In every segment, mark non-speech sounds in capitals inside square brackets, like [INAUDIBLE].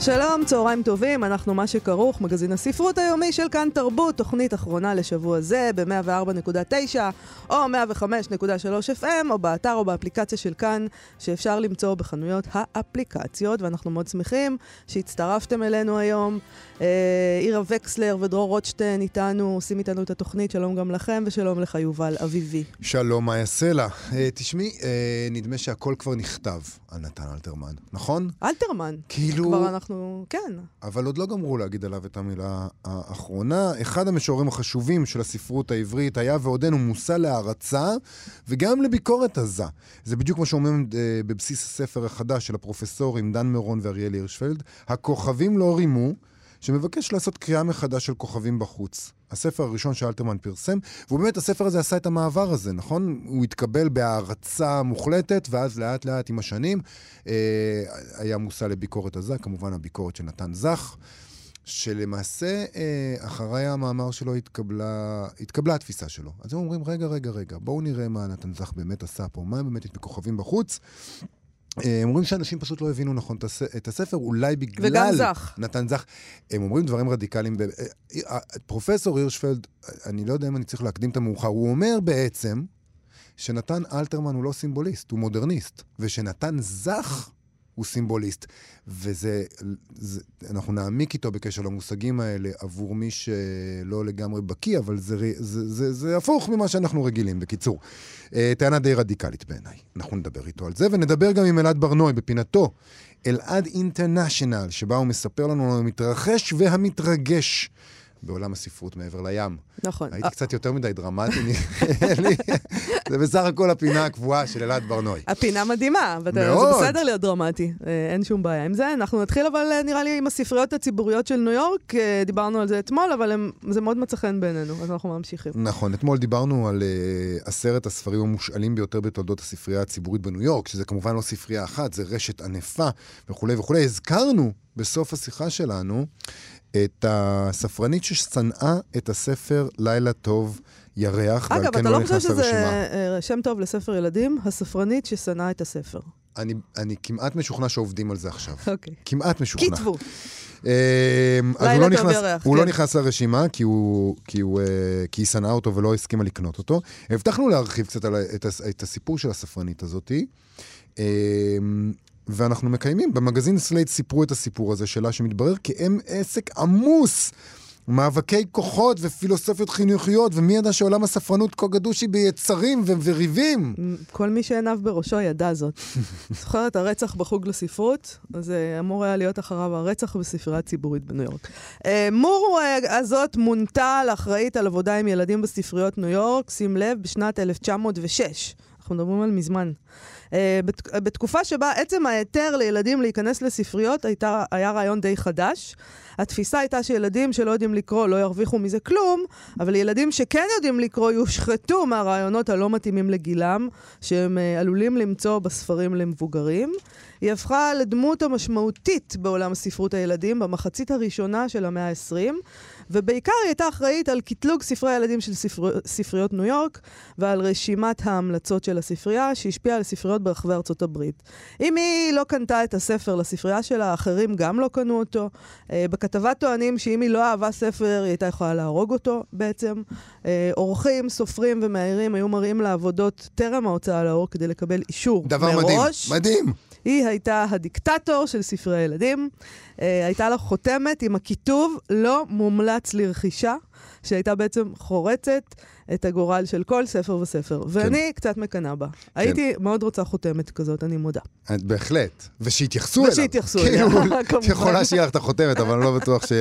שלום, צהריים טובים, אנחנו מה שכרוך, מגזין הספרות היומי של כאן תרבות, תוכנית אחרונה לשבוע זה ב-104.9 או 105.3 FM, או באתר או באפליקציה של כאן, שאפשר למצוא בחנויות האפליקציות, ואנחנו מאוד שמחים שהצטרפתם אלינו היום. אה, עירה וקסלר ודרור רוטשטיין איתנו, עושים איתנו את התוכנית, שלום גם לכם, ושלום לך יובל אביבי. שלום, יעשה לה? אה, תשמעי, אה, נדמה שהכל כבר נכתב על נתן אלתרמן, נכון? אלתרמן. כאילו... אנחנו, כן. אבל עוד לא גמרו להגיד עליו את המילה האחרונה. אחד המשוררים החשובים של הספרות העברית היה ועודנו מושא להערצה וגם לביקורת עזה. זה בדיוק מה שאומרים אה, בבסיס הספר החדש של הפרופסורים דן מירון ואריאל הירשפלד. הכוכבים לא רימו. שמבקש לעשות קריאה מחדש של כוכבים בחוץ. הספר הראשון שאלתרמן פרסם, ובאמת הספר הזה עשה את המעבר הזה, נכון? הוא התקבל בהערצה מוחלטת, ואז לאט לאט עם השנים אה, היה מושא לביקורת עזה, כמובן הביקורת של נתן זך. שלמעשה, אה, אחרי המאמר שלו התקבלה, התקבלה התפיסה שלו. אז הם אומרים, רגע, רגע, רגע, בואו נראה מה נתן זך באמת עשה פה, מה באמת יש בכוכבים בחוץ. אה, הם אומרים שאנשים פשוט לא הבינו נכון את הספר, אולי בגלל... וגם זך. נתן זך. הם אומרים דברים רדיקליים. אה, אה, פרופסור הירשפלד, אני לא יודע אם אני צריך להקדים את המאוחר, הוא אומר בעצם שנתן אלתרמן הוא לא סימבוליסט, הוא מודרניסט, ושנתן זך הוא סימבוליסט. וזה, זה, אנחנו נעמיק איתו בקשר למושגים האלה עבור מי שלא לגמרי בקיא, אבל זה, זה, זה, זה, הפוך ממה שאנחנו רגילים, בקיצור. אה, טענה די רדיקלית בעיניי. אנחנו נדבר איתו על זה, ונדבר גם עם אלעד ברנועי בפינתו. אלעד אינטרנשיונל, שבה הוא מספר לנו על המתרחש והמתרגש בעולם הספרות מעבר לים. נכון. הייתי קצת יותר מדי דרמטי, [LAUGHS] זה בסך הכל הפינה הקבועה של אלעד ברנועי. הפינה מדהימה. זה בסדר להיות דרמטי, אה, אין שום בעיה עם זה. אנחנו נתחיל אבל אה, נראה לי עם הספריות הציבוריות של ניו יורק, אה, דיברנו על זה אתמול, אבל הם, זה מאוד מצא חן בעינינו, אז אנחנו ממשיכים. נכון, אתמול דיברנו על uh, עשרת הספרים המושאלים ביותר בתולדות הספרייה הציבורית בניו יורק, שזה כמובן לא ספרייה אחת, זה רשת ענפה וכולי וכולי. הזכרנו בסוף השיחה שלנו את הספרנית ששנאה את הספר לילה טוב. ירח, ועל כן לא, לא נכנס לרשימה. אגב, אתה לא חושב שזה אה, שם טוב לספר ילדים? הספרנית ששנאה את הספר. אני, אני כמעט משוכנע שעובדים על זה עכשיו. אוקיי. כמעט משוכנע. כתבו. אמ, אז הוא, לא נכנס, ירח, הוא לא כן. לא נכנס לרשימה, כי, הוא, כי, הוא, אה, כי היא שנאה אותו ולא הסכימה לקנות אותו. הבטחנו להרחיב קצת על, את, את הסיפור של הספרנית הזאתי. ואנחנו מקיימים. במגזין סלייט סיפרו את הסיפור הזה שלה, שמתברר כי הם עסק עמוס. מאבקי כוחות ופילוסופיות חינוכיות, ומי ידע שעולם הספרנות כה גדוש ביצרים ו- וריבים? כל מי שעיניו בראשו ידע זאת. [LAUGHS] זוכרת הרצח בחוג לספרות? זה אמור היה להיות אחריו הרצח בספרייה ציבורית בניו יורק. אה, מור אה, הזאת מונתה לאחראית על עבודה עם ילדים בספריות ניו יורק, שים לב, בשנת 1906. אנחנו מדברים על מזמן. אה, בת, בתקופה שבה עצם ההיתר לילדים להיכנס לספריות הייתה, היה רעיון די חדש. התפיסה הייתה שילדים שלא יודעים לקרוא לא ירוויחו מזה כלום, אבל ילדים שכן יודעים לקרוא יושחתו מהרעיונות הלא מתאימים לגילם, שהם uh, עלולים למצוא בספרים למבוגרים. היא הפכה לדמות המשמעותית בעולם ספרות הילדים במחצית הראשונה של המאה ה-20, ובעיקר היא הייתה אחראית על קטלוג ספרי הילדים של ספר... ספריות ניו יורק ועל רשימת ההמלצות של הספרייה, שהשפיעה על ספריות ברחבי ארצות הברית. אם היא לא קנתה את הספר לספרייה שלה, אחרים גם לא קנו אותו. אה, בכתבה טוענים שאם היא לא אהבה ספר, היא הייתה יכולה להרוג אותו בעצם. אה, עורכים, סופרים ומאיירים היו מראים לה עבודות טרם ההוצאה לאור כדי לקבל אישור דבר מראש. דבר מדהים, מדהים. היא הייתה הדיקטטור של ספרי הילדים. אה, הייתה לה חותמת עם הכיתוב לא מומלץ לרכישה, שהייתה בעצם חורצת את הגורל של כל ספר וספר. כן. ואני קצת מקנאה בה. כן. הייתי מאוד רוצה חותמת כזאת, אני מודה. בהחלט. ושיתייחסו אליו. ושיתייחסו אליו, כמובן. כאילו, יכולה שיהיה לך את החותמת, אבל אני לא בטוח ש...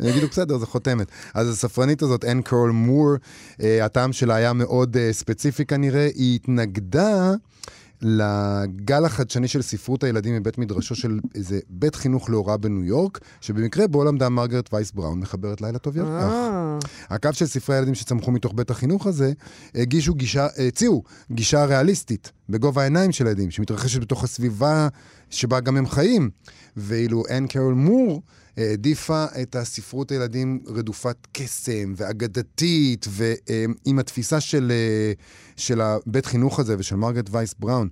יגידו, בסדר, זו חותמת. אז הספרנית הזאת, אן קרול מור, הטעם שלה היה מאוד uh, ספציפי כנראה, היא התנגדה... לגל החדשני של ספרות הילדים מבית מדרשו של איזה בית חינוך להוראה בניו יורק, שבמקרה בו למדה מרגרט וייס בראון, מחברת לילה טוב ירח. אה, הקו של ספרי הילדים שצמחו מתוך בית החינוך הזה, הגישו גישה, הציעו גישה ריאליסטית, בגובה העיניים של הילדים, שמתרחשת בתוך הסביבה שבה גם הם חיים. ואילו אן קרול מור העדיפה את הספרות הילדים רדופת קסם ואגדתית, ועם התפיסה של, אה, של הבית חינוך הזה ושל מרגרט וייס בראון.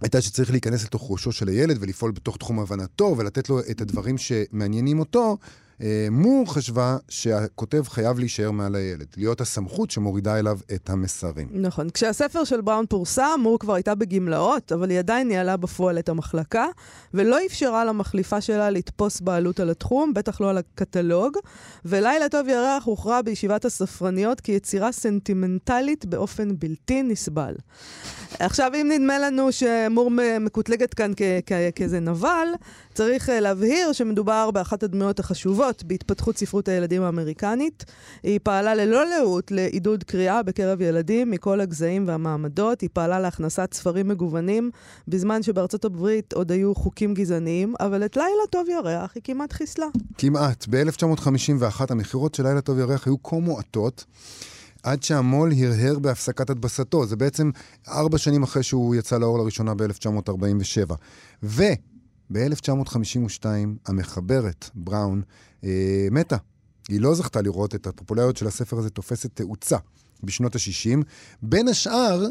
הייתה שצריך להיכנס לתוך ראשו של הילד ולפעול בתוך תחום הבנתו ולתת לו את הדברים שמעניינים אותו. אה, מור חשבה שהכותב חייב להישאר מעל הילד, להיות הסמכות שמורידה אליו את המסרים. נכון. כשהספר של בראון פורסם, מור כבר הייתה בגמלאות, אבל היא עדיין ניהלה בפועל את המחלקה, ולא אפשרה למחליפה שלה לתפוס בעלות על התחום, בטח לא על הקטלוג. ולילה טוב ירח הוכרע בישיבת הספרניות כיצירה סנטימנטלית באופן בלתי נסבל. עכשיו, אם נדמה לנו שמור מקוטלגת כאן כאיזה נבל, צריך אה, להבהיר שמדובר באחת הדמויות החשובות בהתפתחות ספרות הילדים האמריקנית. היא פעלה ללא לאות לעידוד קריאה בקרב ילדים מכל הגזעים והמעמדות. היא פעלה להכנסת ספרים מגוונים, בזמן שבארצות הברית עוד היו חוקים גזעניים, אבל את לילה טוב ירח היא כמעט חיסלה. כמעט. ב-1951 המכירות של לילה טוב ירח היו כה מועטות, עד שהמו"ל הרהר בהפסקת הדבסתו. זה בעצם ארבע שנים אחרי שהוא יצא לאור לראשונה ב-1947. וב-1952 המחברת, בראון, אה, מתה. היא לא זכתה לראות את הפופולריות של הספר הזה תופסת תאוצה בשנות ה-60, בין השאר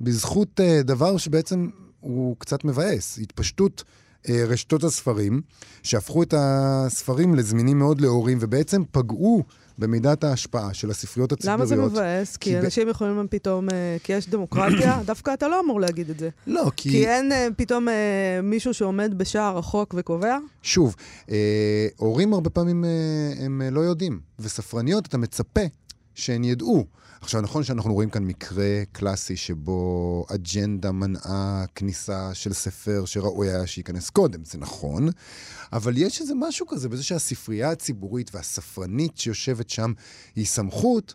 בזכות אה, דבר שבעצם הוא קצת מבאס, התפשטות רשתות הספרים, שהפכו את הספרים לזמינים מאוד להורים, ובעצם פגעו במידת ההשפעה של הספריות הציבוריות. למה זה מבאס? כי כי ב- אנשים יכולים פתאום, אה, כי יש דמוקרטיה, [COUGHS] דווקא אתה לא אמור להגיד את זה. לא, כי... כי אין אה, פתאום אה, מישהו שעומד בשער החוק וקובע? שוב, אה, הורים הרבה פעמים אה, הם אה, לא יודעים, וספרניות אתה מצפה שהן ידעו. עכשיו, נכון שאנחנו רואים כאן מקרה קלאסי שבו אג'נדה מנעה כניסה של ספר שראוי היה שייכנס קודם, זה נכון, אבל יש איזה משהו כזה בזה שהספרייה הציבורית והספרנית שיושבת שם היא סמכות,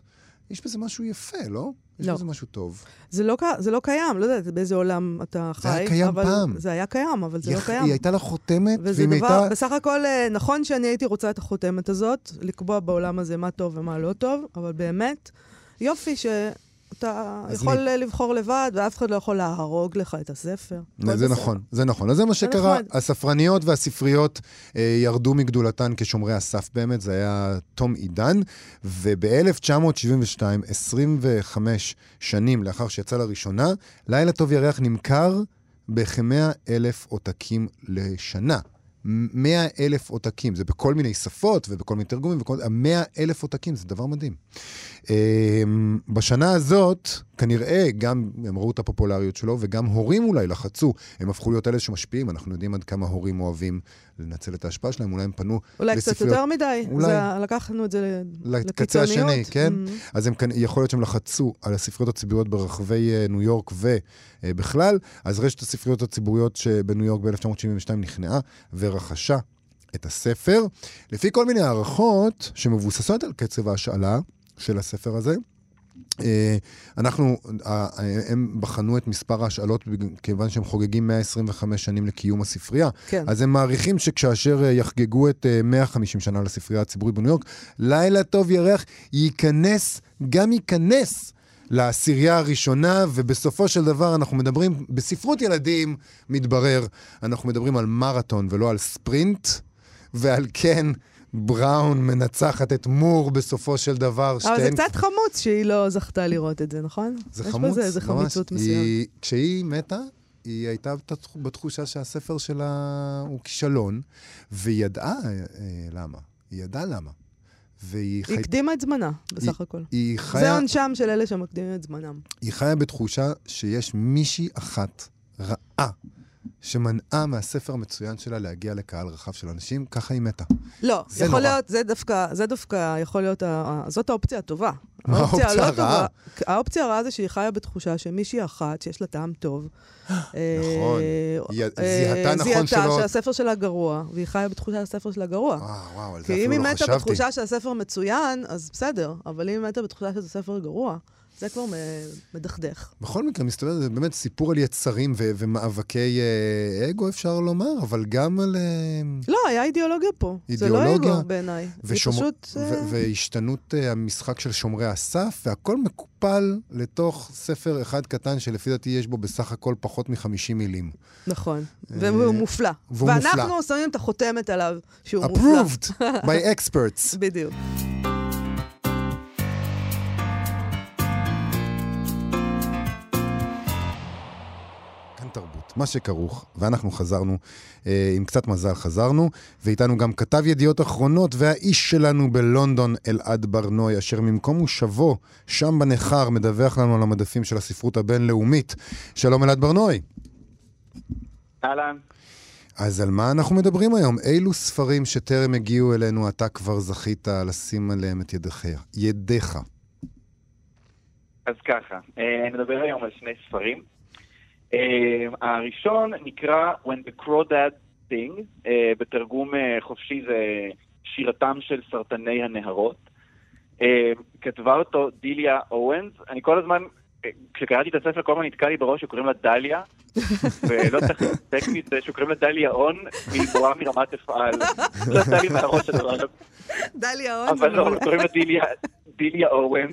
יש בזה משהו יפה, לא? יש לא. בזה משהו טוב. זה לא, זה לא קיים, לא יודעת באיזה עולם אתה חי. היה קיים אבל פעם. זה היה קיים, אבל זה היא, לא קיים. היא הייתה לה חותמת, וזה דבר, הייתה... בסך הכל, אה, נכון שאני הייתי רוצה את החותמת הזאת, לקבוע בעולם הזה מה טוב ומה לא טוב, אבל באמת, יופי שאתה אז יכול אני- לבחור לבד, ואף אחד לא יכול להרוג לך את הספר. הכל זה בסדר. נכון, זה נכון. אז זה מה שקרה. הספרניות והספריות אה, ירדו מגדולתן כשומרי הסף באמת, זה היה תום עידן, וב-1972, 25 שנים לאחר שיצא לראשונה, לילה טוב ירח נמכר בכ-100 אלף עותקים לשנה. 100 אלף עותקים, זה בכל מיני שפות ובכל מיני תרגומים, וכל... 100 אלף עותקים, זה דבר מדהים. אמ, בשנה הזאת, כנראה גם הם ראו את הפופולריות שלו, וגם הורים אולי לחצו. הם הפכו להיות אלה שמשפיעים, אנחנו יודעים עד כמה הורים אוהבים לנצל את ההשפעה שלהם, אולי הם פנו אולי קצת לספריות- יותר מדי. אולי. זה, לקחנו את זה ל- לקצה לקיצוניות. השני, כן? Mm. אז הם, יכול להיות שהם לחצו על הספריות הציבוריות ברחבי אה, ניו יורק ובכלל, אז רשת הספריות הציבוריות שבניו יורק ב-1972 נכנעה ורכשה את הספר. לפי כל מיני הערכות שמבוססות על קצב ההשאלה של הספר הזה, אה, אנחנו, אה, אה, הם בחנו את מספר ההשאלות כיוון שהם חוגגים 125 שנים לקיום הספרייה. כן. אז הם מעריכים שכאשר אה, יחגגו את אה, 150 שנה לספרייה הציבורית בניו יורק, לילה טוב ירח ייכנס, גם ייכנס לעשירייה הראשונה, ובסופו של דבר אנחנו מדברים, בספרות ילדים מתברר, אנחנו מדברים על מרתון ולא על ספרינט, ועל כן בראון מנצחת את מור בסופו של דבר. אבל זה שתיהן- קצת חמוץ שהיא לא זכתה לראות את זה, נכון? זה יש חמוץ, בזה איזה ממש. חמיצות מסוימת. היא- כשהיא מתה, היא הייתה בת- בתחושה שהספר שלה הוא כישלון, והיא ידעה אה, למה. היא ידעה למה. והיא היא חי... הקדימה את זמנה, בסך הכל. היא זה חיה, עונשם של אלה שמקדימים את זמנם. היא חיה בתחושה שיש מישהי אחת רעה שמנעה מהספר המצוין שלה להגיע לקהל רחב של אנשים, ככה היא מתה. לא, זה יכול נורא. להיות, זה דווקא, זה דווקא יכול להיות, ה- זאת האופציה הטובה. מה האופציה הלא הרעה? טובה- האופציה הרעה זה שהיא חיה בתחושה שמישהי אחת, שיש לה טעם טוב. [GASPS] אה, נכון. היא אה, זיהתה נכון זיהתה שלא- שהספר שלה גרוע, והיא חיה בתחושה שהספר שלה גרוע. וואו, וואו, על זה כי אם אפילו היא לא מתה חשבתי. בתחושה שהספר מצוין, אז בסדר, אבל אם היא מתה בתחושה שזה ספר גרוע, זה כבר מדכדך. בכל מקרה, מסתבר, זה באמת סיפור על יצרים ו- ומאבקי אה, אגו, אפשר לומר, אבל גם על... אה, לא, היה אידיאולוגיה פה. אידיאולוגיה. זה לא אגו בעיניי. ושומר... פשוט... ו- אה, והשתנות אה, המשחק של שומרי הסף, והכל מקופל לתוך ספר אחד קטן, שלפי דעתי יש בו בסך הכל פחות מ-50 מילים. נכון. והוא מופלא. והוא מופלא. ואנחנו שמים את החותמת עליו, שהוא מופלא. approved by [LAUGHS] experts. בדיוק. מה שכרוך, ואנחנו חזרנו, אה, עם קצת מזל חזרנו, ואיתנו גם כתב ידיעות אחרונות והאיש שלנו בלונדון, אלעד ברנוי, אשר ממקום מושבו, שם בניכר, מדווח לנו על המדפים של הספרות הבינלאומית. שלום אלעד ברנוי. אהלן. אז על מה אנחנו מדברים היום? אילו ספרים שטרם הגיעו אלינו אתה כבר זכית לשים עליהם את ידיך? ידיך. אז ככה, אה, נדבר היום על שני ספרים. אה, הראשון נקרא When the Crawdad Sing, אה, בתרגום אה, חופשי זה שירתם של סרטני הנהרות. אה, כתבה אותו דיליה אורנס. אני כל הזמן, אה, כשקראתי את הספר, כל הזמן נתקע לי בראש שקוראים לה דליה, [LAUGHS] ולא צריך להתעסק מזה שקוראים לה דליה און, והיא גבוהה מרמת אפעל. לא יצא לי מהראש הדבר הזה. דליה און. אבל לא, קוראים לה דיליה, דיליה אורן.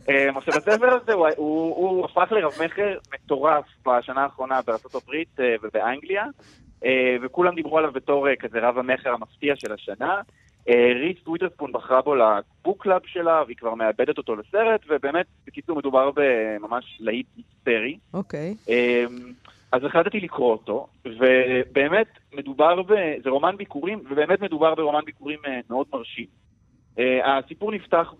Um, עכשיו, הספר הזה הוא, הפך לרב-מכר מטורף בשנה האחרונה בארצות הברית uh, ובאנגליה, uh, וכולם דיברו עליו בתור כזה רב המכר המפתיע של השנה. ריס ווית'רספון בחרה בו ל book club שלה, והיא כבר מעבדת אותו לסרט, ובאמת, בקיצור, מדובר בממש להיט היסטרי. אוקיי. אז החלטתי לקרוא אותו, ובאמת מדובר ב... זה רומן ביכורים, ובאמת מדובר ברומן ביכורים מאוד מרשים. הסיפור נפתח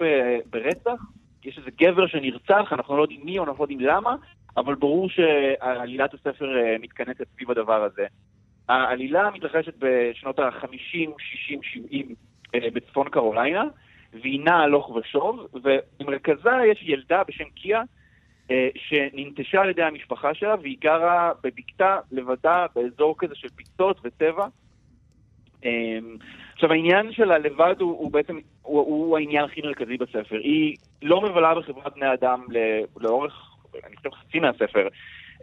ברצח, יש איזה גבר שנרצח, אנחנו לא יודעים מי או אנחנו לא יודעים למה, אבל ברור שעלילת הספר uh, מתכנסת סביב הדבר הזה. העלילה מתרחשת בשנות ה-50, 60, 70 uh, בצפון קרוליינה, והיא נעה הלוך ושוב, ובמרכזה יש ילדה בשם קיה, אה, שננטשה על ידי המשפחה שלה, והיא גרה בבקתה לבדה באזור כזה של פיצות וטבע. אה, עכשיו, העניין של הלבד הוא, הוא בעצם, הוא, הוא העניין הכי מרכזי בספר. היא לא מבלה בחברת בני אדם לאורך, אני חושב, חצי מהספר.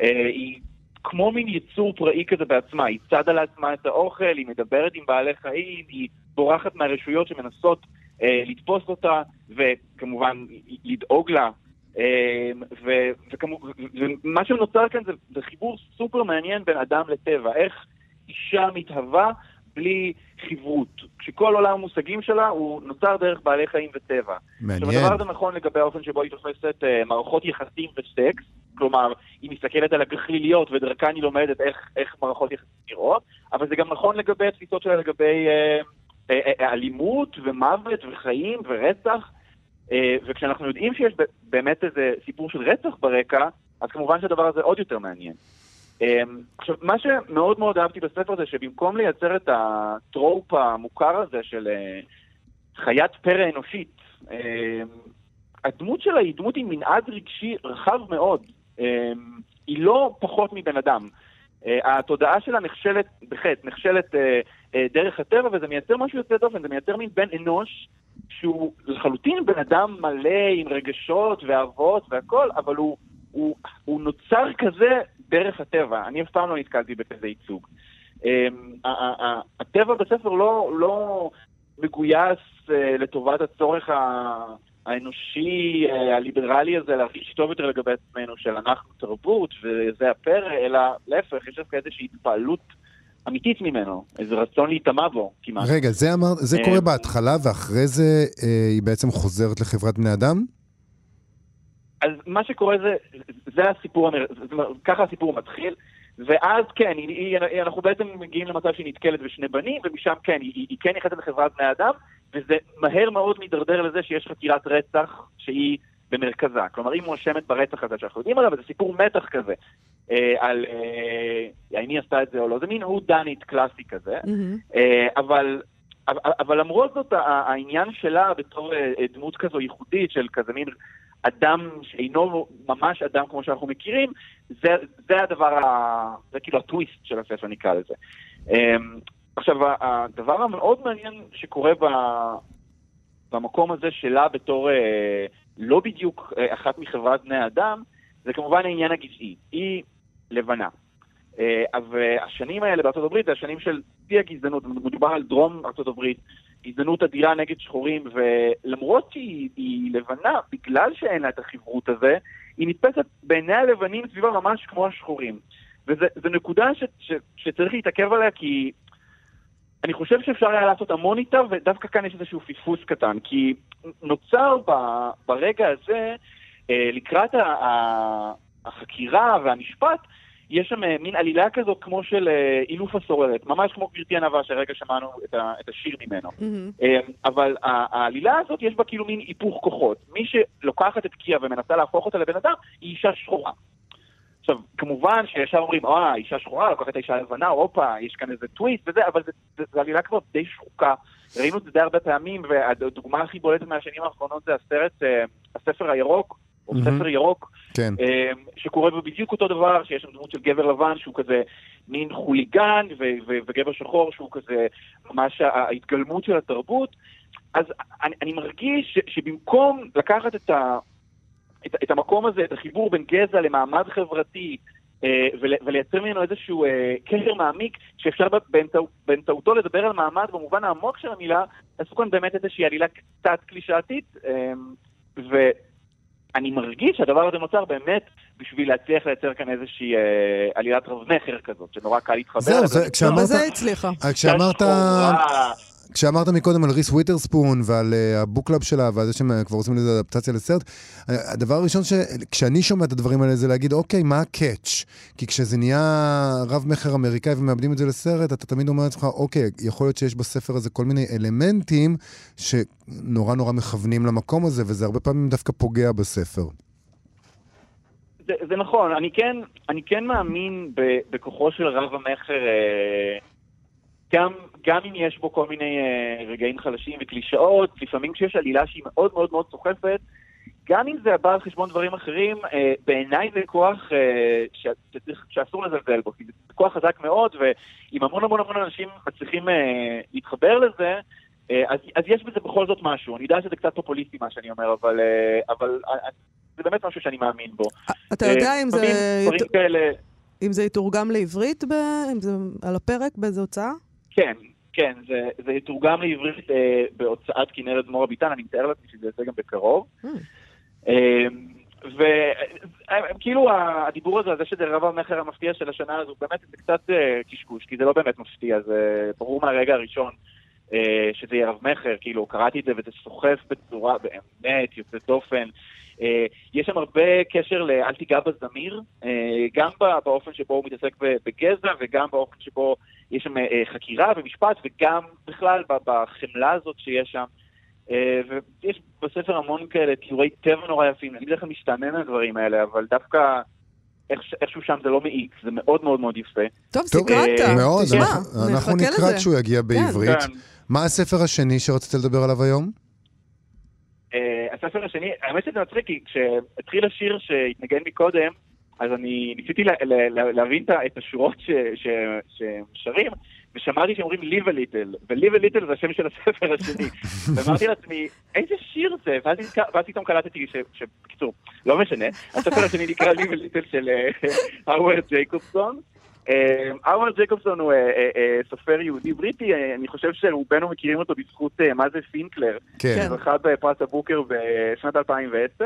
אה, היא כמו מין יצור פראי כזה בעצמה. היא צדה לעצמה את האוכל, היא מדברת עם בעלי חיים, היא בורחת מהרשויות שמנסות אה, לתפוס אותה, וכמובן לדאוג לה. ומה שנוצר כאן זה, זה חיבור סופר מעניין בין אדם לטבע, איך אישה מתהווה בלי חברות. כשכל עולם המושגים שלה הוא נוצר דרך בעלי חיים וטבע. מעניין. עכשיו, הדבר הזה נכון לגבי האופן שבו היא תופסת uh, מערכות יחסים וסקס, כלומר, היא מסתכלת על הגחליליות ודרכה היא לומדת איך, איך מערכות יחסים נראות, אבל זה גם נכון לגבי התפיסות שלה לגבי uh, uh, uh, אלימות ומוות וחיים ורצח. Uh, וכשאנחנו יודעים שיש באמת איזה סיפור של רצח ברקע, אז כמובן שהדבר הזה עוד יותר מעניין. Um, עכשיו, מה שמאוד מאוד אהבתי בספר זה שבמקום לייצר את הטרופ המוכר הזה של uh, חיית פרא אנושית, um, הדמות שלה היא דמות עם מנעד רגשי רחב מאוד. Um, היא לא פחות מבן אדם. Uh, התודעה שלה נכשלת, בחטא, uh, uh, דרך הטבע, וזה מייצר משהו יוצא דופן, זה מייצר מין בן אנוש שהוא לחלוטין בן אדם מלא עם רגשות ואהבות והכל, אבל הוא, הוא, הוא נוצר כזה דרך הטבע. אני אף פעם לא נתקלתי בכזה ייצוג. Um, הטבע בספר לא, לא מגויס uh, לטובת הצורך האנושי, uh, הליברלי הזה, להרגיש טוב יותר לגבי עצמנו, של אנחנו תרבות וזה הפרא, אלא להפך, יש דווקא איזושהי התפעלות אמיתית ממנו, איזה רצון להיטמע בו כמעט. רגע, זה, אמר, זה קורה בהתחלה, ואחרי זה אה, היא בעצם חוזרת לחברת בני אדם? אז מה שקורה זה, זה הסיפור, ככה הסיפור מתחיל, ואז כן, היא, היא, אנחנו בעצם מגיעים למצב שהיא נתקלת בשני בנים, ומשם כן, היא, היא כן נכנסת לחברת בני אדם, וזה מהר מאוד מידרדר לזה שיש חקירת רצח שהיא במרכזה. כלומר, היא מואשמת ברצח הזה שאנחנו יודעים עליו, וזה סיפור מתח כזה, אה, על אה, האם היא עשתה את זה או לא. זה מין הוא דנית קלאסי כזה, Mm-hmm. אה, אבל... אבל למרות זאת, העניין שלה בתור אה, דמות כזו ייחודית של כזה מין אדם שאינו ממש אדם כמו שאנחנו מכירים, זה, זה הדבר, ה, זה כאילו הטוויסט של הספר נקרא לזה. אמ, עכשיו, הדבר המאוד מעניין שקורה ב, במקום הזה שלה בתור אה, לא בדיוק אה, אחת מחברת בני האדם, זה כמובן העניין הגזעי. היא לבנה. אה, והשנים האלה בארצות הברית זה השנים של שיא הגזענות, מדובר על דרום הברית, גזענות אדירה נגד שחורים, ולמרות שהיא לבנה, בגלל שאין לה את החברות הזה, היא נתפסת בעיני הלבנים סביבה ממש כמו השחורים. וזו נקודה ש, ש, שצריך להתעכב עליה, כי אני חושב שאפשר היה לעשות המון איתה, ודווקא כאן יש איזשהו פספוס קטן, כי נוצר ב, ברגע הזה, אה, לקראת החקירה והמשפט, יש שם אה, מין עלילה כזאת כמו של אה, אילוף הסוררת, ממש כמו גברתי ענווה שהרגע שמענו את, ה, את השיר ממנו. Mm-hmm. אבל העלילה הזאת יש בה כאילו מין היפוך כוחות. מי שלוקחת את קיה ומנסה להפוך אותה לבן אדם, היא אישה שחורה. עכשיו, כמובן שישר אומרים, אה, אישה שחורה, לוקחת את האישה הלבנה, הופה, יש כאן איזה טוויסט וזה, אבל זו עלילה כבר די שחוקה. ראינו את זה די הרבה פעמים, והדוגמה הכי בולטת מהשנים האחרונות זה הסרט, הספר הירוק, או mm-hmm. ספר ירוק, כן. אמ, שקורה בו בדיוק אותו דבר, שיש שם דמות של גבר לבן שהוא כזה מין חוליגן, ו- ו- וגבר שחור שהוא כזה ממש ההתגלמות של התרבות. אז אני, אני מרגיש ש- שבמקום לקחת את, ה- את, את המקום הזה, את החיבור בין גזע למעמד חברתי, אה, ולייצר ממנו איזשהו אה, קשר מעמיק, שאפשר באמצעותו לדבר על מעמד במובן העמוק של המילה, עשו כאן באמת איזושהי עלילה קצת קלישאתית, אה, אני מרגיש שהדבר הזה נוצר באמת בשביל להצליח לייצר כאן איזושהי אה, עלילת רב-מכר כזאת, שנורא קל להתחבר. זהו, זה, כשאמרת... זה הצליחה. כשאמרת... כשאמרת מקודם על ריס ווית'רספון ועל uh, ה book club שלה ועל זה שהם כבר עושים לזה אדפטציה לסרט, הדבר הראשון שכשאני שומע את הדברים האלה זה להגיד, אוקיי, מה הקאץ'? כי כשזה נהיה רב-מכר אמריקאי ומעבדים את זה לסרט, אתה תמיד אומר לעצמך, אוקיי, יכול להיות שיש בספר הזה כל מיני אלמנטים שנורא נורא מכוונים למקום הזה, וזה הרבה פעמים דווקא פוגע בספר. זה, זה נכון, אני כן, אני כן מאמין בכוחו של רב המכר אה, גם, גם אם יש בו כל מיני uh, רגעים חלשים וקלישאות, לפעמים כשיש עלילה שהיא מאוד מאוד מאוד סוחפת, גם אם זה בא על חשבון דברים אחרים, uh, בעיניי זה כוח uh, שצריך, שאסור לזלזל בו, כי זה כוח חזק מאוד, ואם המון המון המון אנשים מצליחים uh, להתחבר לזה, uh, אז, אז יש בזה בכל זאת משהו. אני יודע שזה קצת פופוליסטי מה שאני אומר, אבל, uh, אבל uh, זה באמת משהו שאני מאמין בו. אתה יודע uh, אם זה... דברים כאלה... אם זה יתורגם לעברית, ב... אם זה על הפרק באיזה הוצאה? כן, כן, זה, זה יתורגם לעברית אה, בהוצאת כנרת מור אביטן, אני מתאר לעצמי שזה יצא גם בקרוב. Mm. אה, וכאילו הדיבור הזה, זה שזה רב המכר המפתיע של השנה הזו, באמת זה קצת אה, קשקוש, כי זה לא באמת מפתיע, זה ברור מהרגע הראשון אה, שזה יהיה רב מכר, כאילו קראתי את זה וזה סוחף בצורה באמת יוצאת דופן. אה, יש שם הרבה קשר ל"אל תיגע בזמיר", אה, גם באופן שבו הוא מתעסק בגזע וגם באופן שבו יש שם אה, חקירה ומשפט וגם בכלל בחמלה הזאת שיש שם. ויש בספר המון כאלה תיאורי טבע נורא יפים, אני בדרך כלל משתעמם מהדברים האלה, אבל דווקא איכשהו שם זה לא מעיק, זה מאוד מאוד מאוד יפה. טוב, סקרנת, מאוד, אנחנו נקרא כשהוא יגיע כן. בעברית. כן. מה הספר השני שרצית לדבר עליו היום? Uh, הספר השני, האמת שזה מצחיק, כי כשהתחיל השיר שהתנגן מקודם, אז אני ניסיתי לה, לה, לה, להבין את השורות שהם שרים, ושמעתי שאומרים Live a little, ו-Live a little זה השם של הספר השני. [LAUGHS] ואמרתי לעצמי, איזה שיר זה? ואז, פתאום קלטתי שבקיצור, לא משנה, הספר השני נקרא Live a little של [LAUGHS] האוורד uh, ג'ייקובסון. הווארד ג'ייקובסון הוא אה, אה, אה, סופר יהודי בריטי, אני חושב שרובנו מכירים אותו בזכות מה זה פינקלר, כן. זכה בפרס הבוקר בשנת 2010.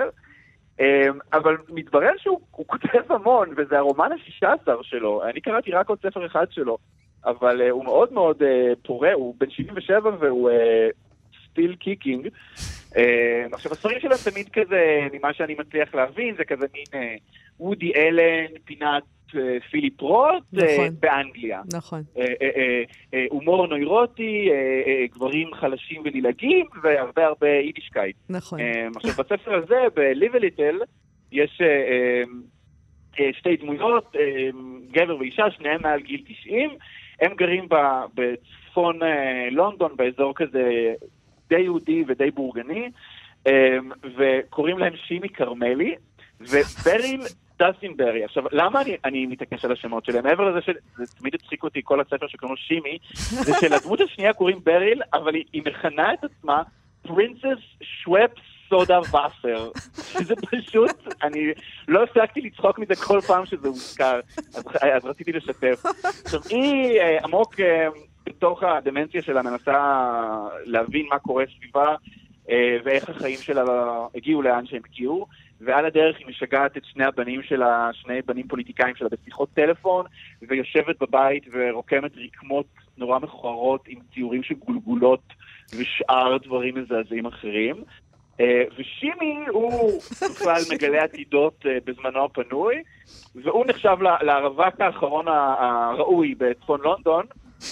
אבל מתברר שהוא כותב המון, וזה הרומן השישה עשר שלו. אני קראתי רק עוד ספר אחד שלו, אבל הוא מאוד מאוד פורה, הוא בן 77 והוא still kicking. עכשיו, הספרים שלו תמיד כזה, ממה שאני מצליח להבין, זה כזה מין וודי אלן, פינת אה, פיליפ רוט אה, נכון. באנגליה. נכון. אה, הומור נוירוטי, גברים חלשים ונלעגים, והרבה הרבה יידישקייט. נכון. עכשיו, בספר הזה, ב-Live a Little, יש שתי דמויות, גבר ואישה, שניהם מעל גיל 90. הם גרים בצפון לונדון, באזור כזה די יהודי ודי בורגני, וקוראים להם שימי כרמלי, [LAUGHS] ובריל דסטינברי. עכשיו, למה אני, אני מתעקש על השמות שלהם? מעבר לזה שזה תמיד הצחיק אותי כל הספר שקוראים לו שימי, [LAUGHS] זה שלדמות השנייה קוראים בריל, אבל היא, היא מכנה את עצמה פרינסס שוופס סודה ואפר. שזה פשוט, אני לא הפסקתי לצחוק מזה כל פעם שזה הוזכר, אז, אז רציתי לשתף. עכשיו, היא אה, עמוק אה, בתוך הדמנציה שלה מנסה להבין מה קורה סביבה ואיך החיים שלה הגיעו לאן שהם הגיעו. ועל הדרך היא משגעת את שני הבנים שלה, שני בנים פוליטיקאים שלה בשיחות טלפון, ויושבת בבית ורוקמת רקמות נורא מכוערות עם ציורים של גולגולות ושאר דברים מזעזעים אחרים. אה, ושימי הוא בכלל [LAUGHS] מגלה עתידות אה, בזמנו הפנוי, והוא נחשב לרווק האחרון הראוי בצפון לונדון.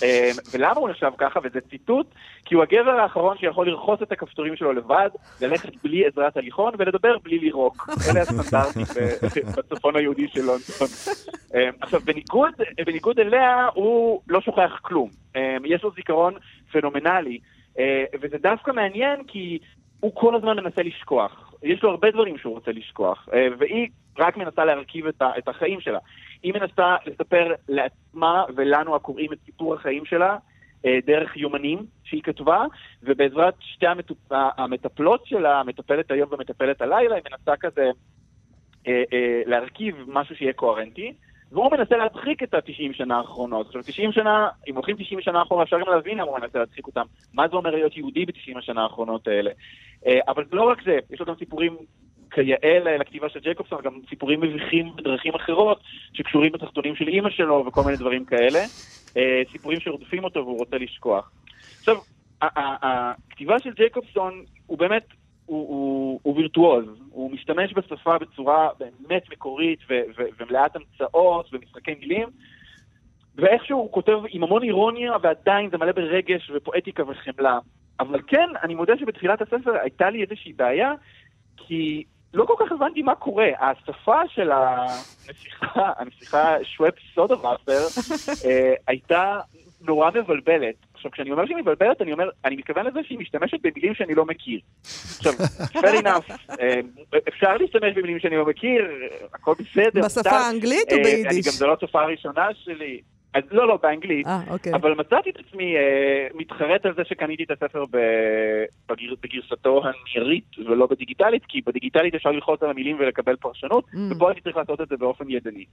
אה, ולמה הוא נחשב ככה, וזה ציטוט, כי הוא הגבר האחרון שיכול לרחוץ את הכפתורים שלו לבד, ללכת בלי עזרת הליכון ולדבר בלי לירוק. אלה הסטנדרטים [LAUGHS] בצפון היהודי של לונדון. אה, עכשיו, בניגוד, בניגוד אליה, הוא לא שוכח כלום. אה, יש לו זיכרון פנומנלי, וזה דווקא מעניין כי הוא כל הזמן מנסה לשכוח. יש לו הרבה דברים שהוא רוצה לשכוח, והיא רק מנסה להרכיב את החיים שלה. היא מנסה לספר לעצמה ולנו הקוראים את סיפור החיים שלה אה, דרך יומנים שהיא כתבה, ובעזרת שתי המטופ... המטפלות שלה, המטפלת היום ומטפלת הלילה, היא מנסה כזה אה, אה, להרכיב משהו שיהיה קוהרנטי. והוא מנסה להדחיק את ה-90 שנה האחרונות. עכשיו, 90 שנה, אם הולכים 90 שנה אחורה, אפשר גם להבין למה הוא מנסה להדחיק אותם. מה זה אומר להיות יהודי ב-90 השנה האחרונות האלה. אה, אבל לא רק זה, יש לו גם סיפורים כיאה לכתיבה של ג'ייקובסון, גם סיפורים מביכים בדרכים אחרות, שקשורים בתחתונים של אימא שלו וכל מיני דברים כאלה. אה, סיפורים שרודפים אותו והוא רוצה לשכוח. עכשיו, הכתיבה של ג'ייקובסון הוא באמת, הוא, הוא, הוא וירטואוז, הוא משתמש בשפה בצורה באמת מקורית ו- ו- ומלאת המצאות ומשחקי מילים, ואיכשהו הוא כותב עם המון אירוניה ועדיין זה מלא ברגש ופואטיקה וחמלה. אבל כן, אני מודה שבתחילת הספר הייתה לי איזושהי בעיה, כי לא כל כך הבנתי מה קורה. השפה של הנסיכה, [LAUGHS] הנסיכה שוואפ סודה ואפר, [LAUGHS] אה, הייתה נורא מבלבלת. עכשיו, כשאני אומר שהיא מבלבלת, אני אומר, אני מתכוון לזה שהיא משתמשת במילים שאני לא מכיר. עכשיו, [LAUGHS] fair enough, אה, אפשר להשתמש במילים שאני לא מכיר, הכל בסדר. בשפה. האנגלית או אה, אני ביידיש? גם, זו לא השפה הראשונה שלי. אז לא, לא, באנגלית. אה, אוקיי. אבל מצאתי את עצמי אה, מתחרט על זה שקניתי את הספר. בגר... בגרסתו הניירית ולא בדיגיטלית, כי בדיגיטלית אפשר ללחוץ על המילים ולקבל פרשנות, Mm. ופה הייתי צריך לעשות את זה באופן ידני.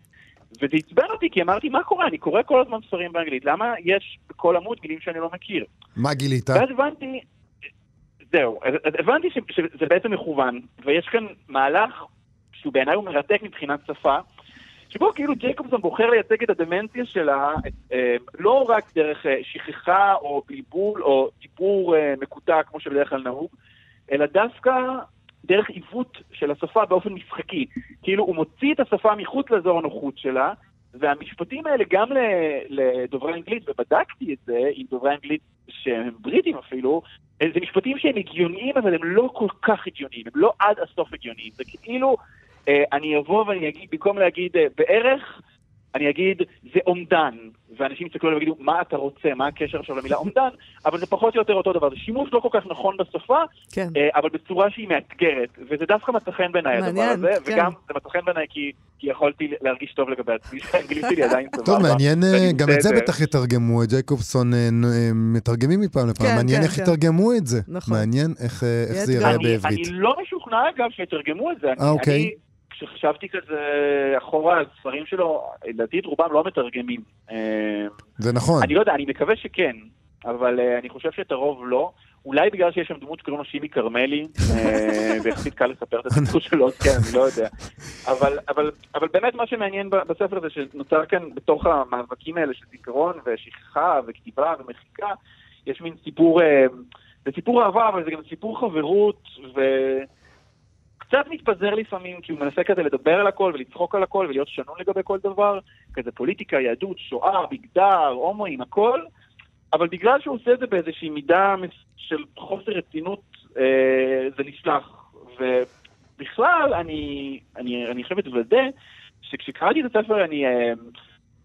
וזה עצבן אותי, כי אמרתי, מה קורה? אני קורא כל הזמן ספרים באנגלית, למה יש בכל עמוד מילים שאני לא מכיר? מה גילית? ואז הבנתי, זהו, אז, אז הבנתי ש, שזה בעצם מכוון, ויש כאן מהלך שהוא בעיניי הוא מרתק מבחינת שפה, שבו כאילו ג'ייקובסון בוחר לייצג את הדמנציה שלה, אה, לא רק דרך אה, שכחה או בלבול או דיבור אה, מקוטע כמו שבדרך כלל נהוג, אלא דווקא דרך עיוות של השפה באופן משחקי. כאילו הוא מוציא את השפה מחוץ לאזור הנוחות שלה, והמשפטים האלה גם לדוברי אנגלית, ובדקתי את זה עם דוברי אנגלית שהם בריטים אפילו, זה משפטים שהם הגיוניים, אבל הם לא כל כך הגיוניים, הם לא עד הסוף הגיוניים. זה כאילו, אני אבוא ואני אגיד, במקום להגיד אה, בערך, אני אגיד, זה אומדן. ואנשים יסתכלו עליו ויגידו, מה אתה רוצה, מה הקשר עכשיו למילה אומדן, אבל זה פחות או יותר אותו דבר. זה שימוש לא כל כך נכון בשפה, כן. אה, אבל בצורה שהיא מאתגרת, וזה דווקא מצא חן בעיניי הדבר הזה, כן. וגם זה מצא חן בעיניי כי, כי יכולתי להרגיש טוב לגבי עצמי, שהאנגלית שלי [LAUGHS] עדיין סבבה. טוב, מעניין, אה, גם את זה. בטח יתרגמו, את ג'ייקובסון אה, אה, מתרגמים מפעם לפעם, כן, מעניין כן, איך כן. יתרגמו את זה. נכון. מעניין איך אה, איך זה. ייראה אני, בעברית. אני לא משוכנע אגב שיתרגמו את זה. אה, אוקיי. אני, כשחשבתי כזה אחורה על ספרים שלו, לדעתי את רובם לא מתרגמים. אה, זה נכון. אני לא יודע, אני מקווה שכן, אבל אה, אני חושב שאת הרוב לא. אולי בגלל שיש שם דמות שקוראים לו שימי כרמלי, אה, [LAUGHS] ויחסית קל לספר את הסיפור שלו, כן, אני לא יודע. אבל, אבל, אבל באמת מה שמעניין בספר זה שנוצר כאן בתוך המאבקים האלה של זיכרון ושכחה וכתיבה ומחיקה, יש מין סיפור, זה סיפור אהבה, אבל זה גם סיפור חברות, וקצת מתפזר לפעמים, כי הוא מנסה כזה לדבר על הכל ולצחוק על הכל ולהיות שנון לגבי כל דבר, כזה פוליטיקה, יהדות, שואה, מגדר, הומואים, הכל, אבל בגלל שהוא עושה את זה באיזושהי מידה של חוסר רצינות, אה, זה נשלח. ובכלל, אני, אני, אני חייב לוודא שכשקראתי את הספר, אני, אה,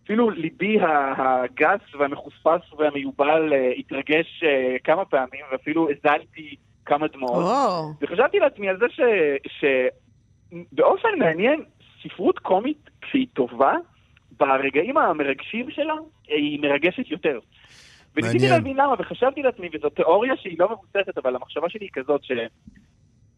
אפילו ליבי הגס והמחוספס והמיובל אה, התרגש אה, כמה פעמים, ואפילו הזלתי כמה דמעות. או, וחשבתי לעצמי על זה ש... שבאופן מעניין, ספרות קומית, כשהיא טובה, ברגעים המרגשים שלה, היא מרגשת יותר. וניסיתי. להבין למה, וחשבתי לעצמי, וזו תיאוריה שהיא לא מבוססת, אבל המחשבה שלי היא כזאת,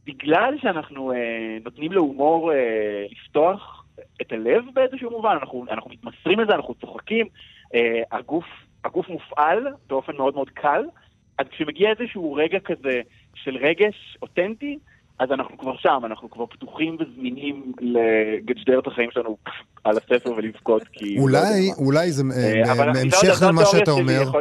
בגלל שאנחנו אה, נותנים להומור אה, לפתוח את הלב באיזשהו מובן, אנחנו, אנחנו מתמסרים לזה, אנחנו צוחקים, אה, הגוף, הגוף מופעל באופן מאוד מאוד קל, אז כשמגיע איזשהו רגע כזה של רגש אותנטי, אז אנחנו כבר שם, אנחנו כבר פתוחים וזמינים לגדשדר את החיים שלנו על הספר ולבכות, כי... אולי, אולי זה אה, אה, אני לא המשך למה שאתה אומר.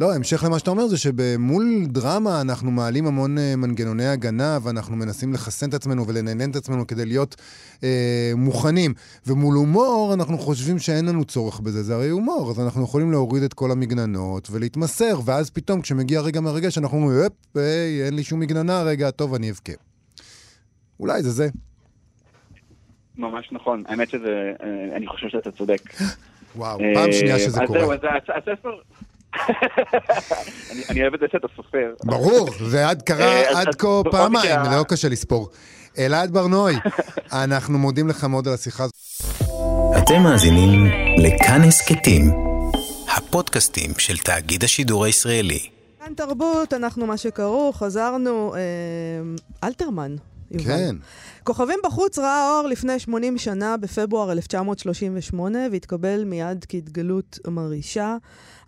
לא, המשך למה שאתה אומר זה שבמול דרמה אנחנו מעלים המון אה, מנגנוני הגנה ואנחנו מנסים לחסן את עצמנו ולנהנן את עצמנו כדי להיות אה, מוכנים. ומול הומור אנחנו חושבים שאין לנו צורך בזה, זה הרי הומור, אז אנחנו יכולים להוריד את כל המגננות ולהתמסר, ואז פתאום כשמגיע רגע מרגש אנחנו אומרים, אין לי שום מגננה רגע, טוב, אני אבכה. אולי זה זה. ממש נכון, האמת שזה, אה, אני חושב שאתה צודק. וואו, פעם שנייה אה, שזה אז קורה. זהו, אז הס- הספר... [LAUGHS] אני- אוהב את זה שאתה סופר. ברור, זה עד קרה אה, אז- עד אז כה פעמיים, לא קשה לספור. אלעד ברנועי, [LAUGHS] אנחנו מודים לך מאוד על השיחה הזאת. אתם מאזינים לכאן הסכתים, הפודקאסטים של תאגיד השידור הישראלי. כאן תרבות, אנחנו מה שקראו, חזרנו, אה, אלתרמן. יובל. כן. כוכבים בחוץ ראה אור לפני 80 שנה, בפברואר 1938, והתקבל מיד כהתגלות מרעישה.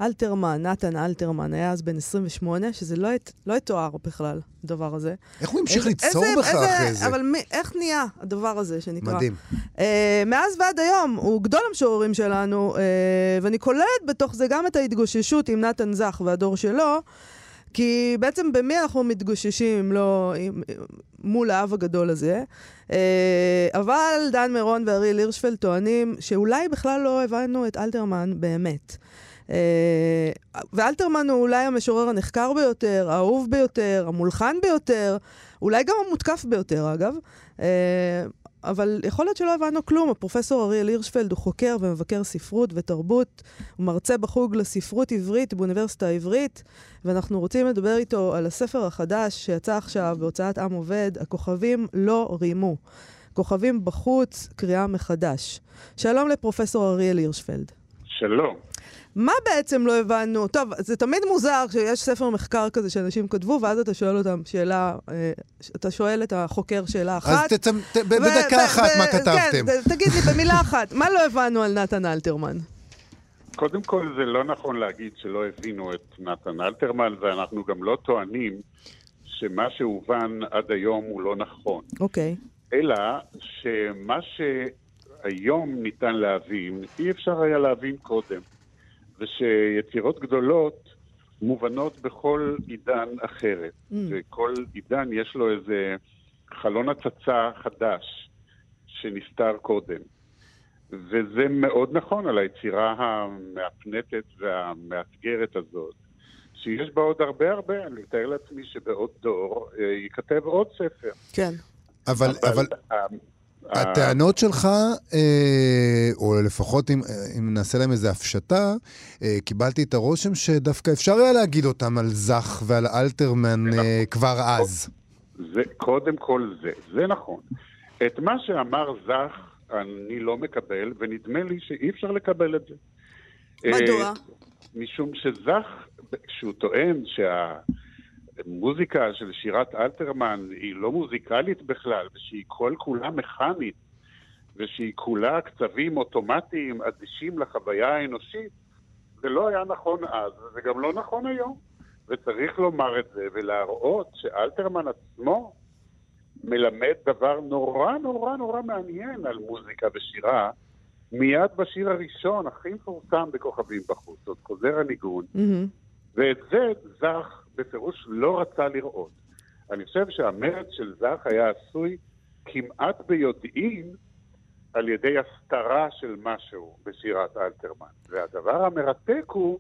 אלתרמן, נתן אלתרמן, היה אז בן 28, שזה לא, הת- לא יתואר בכלל, הדבר הזה. איך הוא המשיך ליצור בך אחרי זה? אבל מי, איך נהיה הדבר הזה שנקרא? מדהים. Uh, מאז ועד היום, הוא גדול המשוררים שלנו, uh, ואני כוללת בתוך זה גם את ההתגוששות עם נתן זך והדור שלו, כי בעצם במי אנחנו מתגוששים אם לא עם, מול האב הגדול הזה. Uh, אבל דן מירון ואריאל הירשפלד טוענים שאולי בכלל לא הבנו את אלתרמן באמת. Uh, ואלתרמן הוא אולי המשורר הנחקר ביותר, האהוב ביותר, המולחן ביותר, אולי גם המותקף ביותר, אגב. אבל יכול להיות שלא הבנו כלום. הפרופסור אריאל הירשפלד הוא חוקר ומבקר ספרות ותרבות, הוא מרצה בחוג לספרות עברית באוניברסיטה העברית, ואנחנו רוצים לדבר איתו על הספר החדש שיצא עכשיו בהוצאת עם עובד, הכוכבים לא רימו. כוכבים בחוץ, קריאה מחדש. שלום לפרופסור אריאל הירשפלד. שלום. מה בעצם לא הבנו? טוב, זה תמיד מוזר כשיש ספר מחקר כזה שאנשים כתבו, ואז אתה שואל אותם שאלה, אה, אתה שואל את החוקר שאלה אחת. אז תצמ- ת- ו- בדקה ו- אחת ו- מה כן, כתבתם. ת- תגיד לי במילה אחת, מה לא הבנו על נתן אלתרמן? קודם כל, זה לא נכון להגיד שלא הבינו את נתן אלתרמן, ואנחנו גם לא טוענים שמה שהובן עד היום הוא לא נכון. אוקיי. אלא שמה שהיום ניתן להבין, אי אפשר היה להבין קודם. ושיצירות גדולות מובנות בכל עידן אחרת. Mm. וכל עידן יש לו איזה חלון הצצה חדש שנסתר קודם. וזה מאוד נכון על היצירה המהפנטת והמאתגרת הזאת, שיש בה עוד הרבה הרבה, אני מתאר לעצמי שבעוד דור אה, ייכתב עוד ספר. כן. אבל, אבל ה- הטענות שלך, אה, או לפחות אם, אה, אם נעשה להם איזו הפשטה, אה, קיבלתי את הרושם שדווקא אפשר היה להגיד אותם על זך ועל אלתרמן אה, כבר אז. זה, קודם כל זה, זה נכון. את מה שאמר זך אני לא מקבל, ונדמה לי שאי אפשר לקבל את זה. מדוע? משום שזך, כשהוא טוען שהמוזיקה של שירת אלתרמן היא לא מוזיקלית בכלל, ושהיא כל כולה מכנית, ושהיא כולה קצבים אוטומטיים אדישים לחוויה האנושית, זה לא היה נכון אז, וזה גם לא נכון היום. וצריך לומר את זה ולהראות שאלתרמן עצמו מלמד דבר נורא נורא נורא מעניין על מוזיקה ושירה, מיד בשיר הראשון, הכי מפורסם בכוכבים בחוץ, עוד חוזר הניגון, מהמם. ואת זה זך בפירוש לא רצה לראות. אני חושב שהמרד של זך היה עשוי כמעט ביודעין על ידי הסתרה של משהו בשירת אלתרמן. והדבר המרתק הוא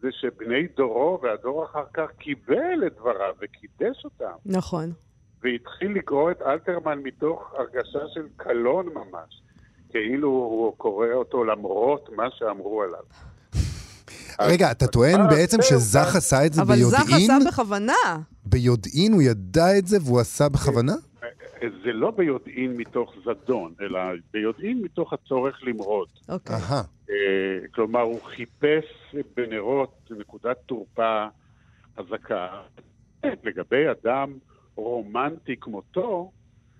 זה שבני דורו והדור אחר כך קיבל את דבריו וקידש אותם, נכון. והתחיל לקרוא את אלתרמן מתוך הרגשה של קלון ממש, כאילו הוא קורא אותו למרות מה שאמרו עליו. רגע, אתה טוען אה, בעצם שזך אז- עשה את זה אבל זך ביודעין? עשה בכוונה. ביודעין הוא ידע את זה והוא עשה בכוונה? זה לא ביודעין מתוך זדון, אלא ביודעין מתוך הצורך למרוד. אוקיי. אה, כלומר, הוא חיפש בנרות נקודת תורפה חזקה לגבי אדם רומנטי כמותו,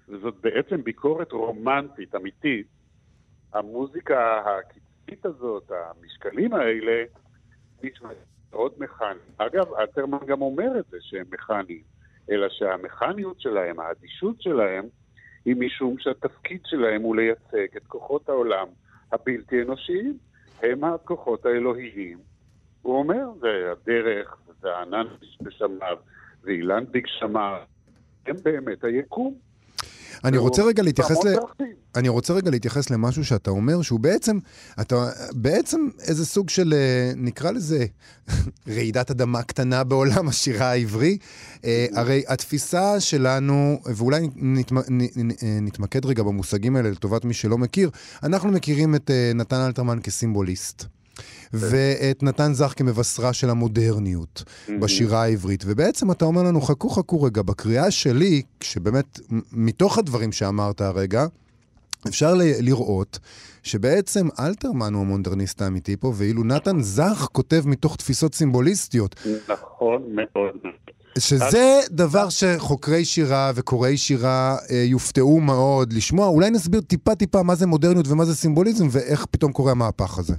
וזאת בעצם ביקורת רומנטית, אמיתית, המוזיקה הקיצית הזאת, המשקלים האלה, נשמעים מאוד מכניים. אגב, אלתרמן גם אומר את זה שהם מכניים, אלא שהמכניות שלהם, האדישות שלהם, היא משום שהתפקיד שלהם הוא לייצג את כוחות העולם הבלתי אנושיים, הם הכוחות האלוהיים. הוא אומר, זה הדרך, זה הענן בשמיו, ואילן בגשמיו, הם באמת היקום. אני רוצה רגע להתייחס ל... אני רוצה רגע להתייחס למשהו שאתה אומר, שהוא בעצם, אתה בעצם איזה סוג של, אה, נקרא לזה, [LAUGHS] רעידת אדמה קטנה בעולם השירה העברי. אה, הרי התפיסה שלנו, ואולי אה, נתמקד רגע במושגים האלה לטובת מי שלא מכיר, אנחנו מכירים את נתן אלתרמן כסימבוליסט. ואת נתן זך כמבשרה של המודרניות בשירה העברית. ובעצם אתה אומר לנו, חכו חכו רגע, בקריאה שלי, שבאמת, מתוך הדברים שאמרת הרגע, אפשר ל- לראות שבעצם אלתרמן הוא המודרניסט האמיתי פה, ואילו נתן זך כותב מתוך תפיסות סימבוליסטיות, נכון מאוד. שזה דבר שחוקרי שירה וקוראי שירה אה, יופתעו מאוד לשמוע. אולי נסביר טיפה-טיפה מה זה מודרניות ומה זה סימבוליזם, ואיך פתאום קורה המהפך הזה.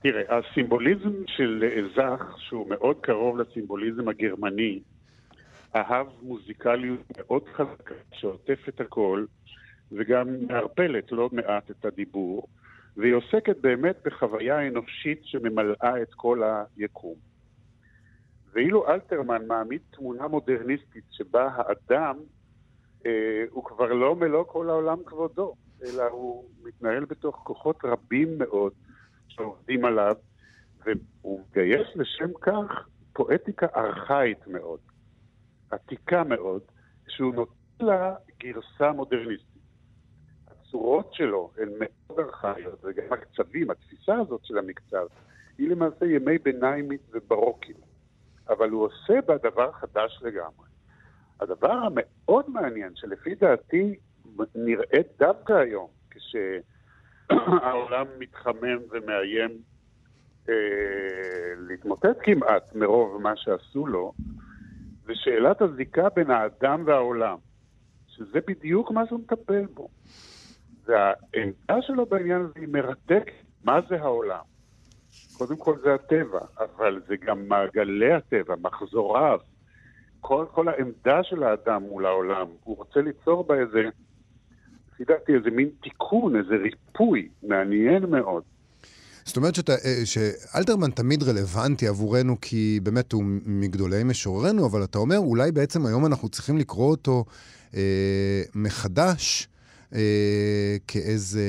תראה, הסימבוליזם של זך, שהוא מאוד קרוב לסימבוליזם הגרמני, אהב מוזיקליות מאוד חזקה, שעוטפת הכל, וגם מערפלת לא מעט את הדיבור, והיא עוסקת באמת בחוויה אנושית שממלאה את כל היקום. ואילו אלתרמן מעמיד תמונה מודרניסטית שבה האדם אה, הוא כבר לא מלוא כל העולם כבודו, אלא הוא מתנהל בתוך כוחות רבים מאוד שעובדים עליו, והוא מגייס לשם כך פואטיקה ארכאית מאוד, עתיקה מאוד, שהוא נותן לה גרסה מודרניסטית. הצורות שלו הן מאוד ארכאיות, וגם הקצבים, התפיסה הזאת של המקצב, היא למעשה ימי ביניימית וברוקית. אבל הוא עושה בה דבר חדש לגמרי. הדבר המאוד מעניין, שלפי דעתי נראה דווקא היום, [COUGHS] כשהעולם מתחמם ומאיים אה, להתמוטט כמעט מרוב מה שעשו לו, זה שאלת הזיקה בין האדם והעולם, שזה בדיוק מה שהוא מטפל בו. והעמדה שלו בעניין הזה היא מרתקת. מה זה העולם? קודם כל זה הטבע, אבל זה גם מעגלי הטבע, מחזוריו. כל, כל העמדה של האדם מול העולם, הוא רוצה ליצור בה איזה, לפי איזה מין תיקון, איזה ריפוי, מעניין מאוד. זאת אומרת שאתה, אה, שאלתרמן תמיד רלוונטי עבורנו, כי באמת הוא מגדולי משוררנו, אבל אתה אומר, אולי בעצם היום אנחנו צריכים לקרוא אותו אה, מחדש. אה, כאיזה,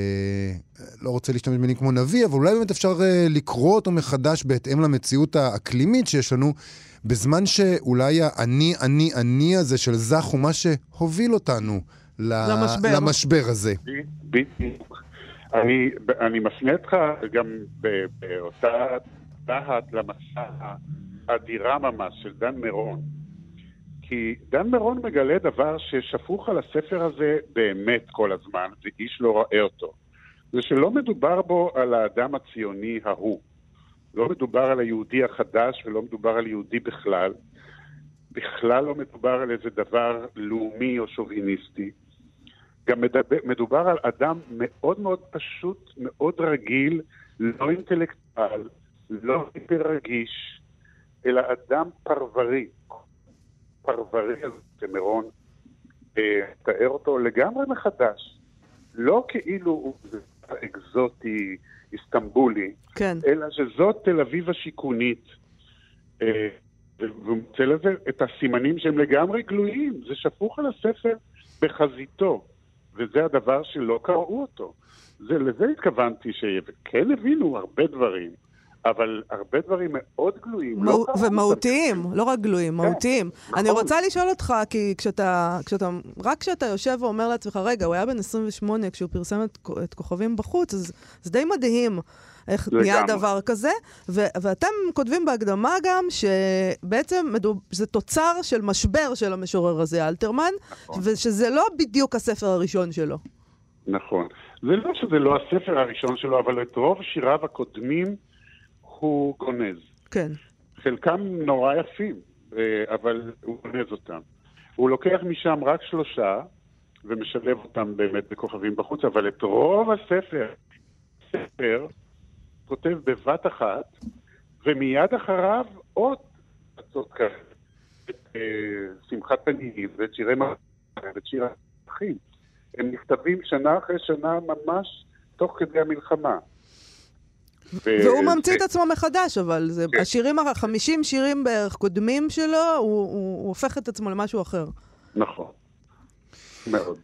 לא רוצה להשתמש במילים כמו נביא, אבל אולי באמת אפשר אה, לקרוא אותו מחדש בהתאם למציאות האקלימית שיש לנו, בזמן שאולי האני, אני, אני הזה של זך הוא מה שהוביל אותנו למשבר. למשבר הזה. בדיוק. אני, אני מפנה אותך גם ב- באותה דעת למסע האדירה ממש של דן מירון. כי דן מירון מגלה דבר ששפוך על הספר הזה באמת כל הזמן, ואיש לא רואה אותו. זה שלא מדובר בו על האדם הציוני ההוא. לא מדובר על היהודי החדש ולא מדובר על יהודי בכלל. בכלל לא מדובר על איזה דבר לאומי או שוביניסטי. גם מדבר, מדובר על אדם מאוד מאוד פשוט, מאוד רגיל, לא אינטלקטואל, לא היפר רגיש, אלא אדם פרברי. פרברי הזה שמירון אה, תאר אותו לגמרי מחדש. לא כאילו הוא אקזוטי, איסטנבולי, כן. אלא שזאת תל אביב השיכונית. אה, והוא מוצא לזה את הסימנים שהם לגמרי גלויים. זה שפוך על הספר בחזיתו, וזה הדבר שלא קראו אותו. זה, לזה התכוונתי שכן הבינו הרבה דברים, אבל הרבה דברים מאוד גלויים. לא קראו אותם. ומהותיים, לא רק גלויים, מהותיים. נכון. אני רוצה לשאול אותך, כי כשאתה, כשאתה, רק כשאתה יושב ואומר לעצמך, רגע, הוא היה בן 28 כשהוא פרסם את, את כוכבים בחוץ, אז זה די מדהים איך. נהיה דבר כזה. ו- ואתם כותבים בהקדמה גם שבעצם מדוב, זה תוצר של משבר של המשורר הזה, אלתרמן, נכון. ושזה לא בדיוק הספר הראשון שלו. נכון. זה לא שזה לא הספר הראשון שלו, אבל את רוב שיריו הקודמים הוא גונז. כן. חלקם נורא יפים, אה, אבל הוא גונז אותם. הוא לוקח משם רק שלושה, ומשלב אותם באמת בכוכבים בחוץ, אבל את רוב הספר, ספר, כותב בבת אחת, ומיד אחריו עוד קצות כאלה. את אה, שמחת תנינים, ואת שירי מרחב, ואת שיר האחים. הם נכתבים שנה אחרי שנה ממש תוך כדי המלחמה. ו- והוא ממציא את עצמו מחדש, אבל זה, כן. השירים, ה- 50 שירים בערך קודמים שלו, הוא, הוא, הוא הופך את עצמו למשהו אחר. נכון. מאוד.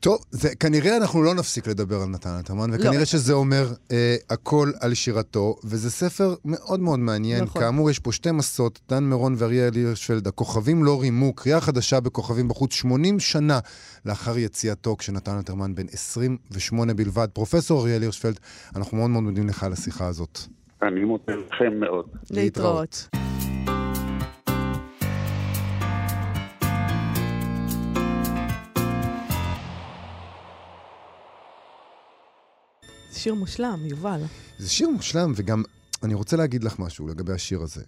טוב, זה, כנראה אנחנו לא נפסיק לדבר על נתן אלתרמן, וכנראה לא. שזה אומר אה, הכל על שירתו, וזה ספר מאוד מאוד מעניין. נכון. כאמור, יש פה שתי מסות, דן מירון ואריאל הירשפלד, הכוכבים לא רימו, קריאה חדשה בכוכבים בחוץ, 80 שנה לאחר יציאתו, כשנתן אלתרמן בן 28 בלבד. פרופסור אריאל הירשפלד, אנחנו מאוד מאוד מודים לך על השיחה הזאת. אני מודה לכם מאוד. להתראות. זה שיר מושלם, יובל. זה שיר מושלם, וגם אני רוצה להגיד לך משהו לגבי השיר הזה.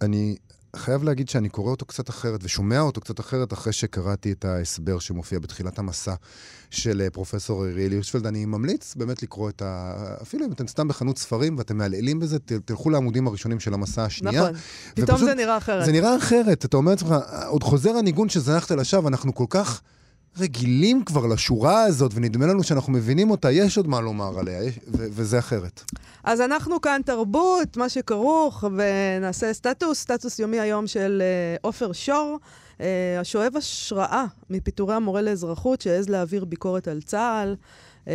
אני חייב להגיד שאני קורא אותו קצת אחרת, ושומע אותו קצת אחרת אחרי שקראתי את ההסבר שמופיע בתחילת המסע של אה, פרופסור אריאל הירשפלד. אני ממליץ באמת לקרוא את ה... אפילו אם אתם סתם בחנות ספרים ואתם מעלעלים בזה, ת- תלכו לעמודים הראשונים של המסע השנייה. נכון. פתאום ופשוט- זה נראה אחרת. זה נראה אחרת. אתה אומר לעצמך, עוד חוזר הניגון שזנחת לשווא, אנחנו כל כך... רגילים כבר לשורה הזאת, ונדמה לנו שאנחנו מבינים אותה, יש עוד מה לומר עליה, יש, ו- וזה אחרת. אז אנחנו כאן תרבות, מה שכרוך, ונעשה סטטוס, סטטוס יומי היום של אה, עופר שור, אה, השואב השראה מפיטורי המורה לאזרחות שהעז להעביר ביקורת על צה"ל, אה,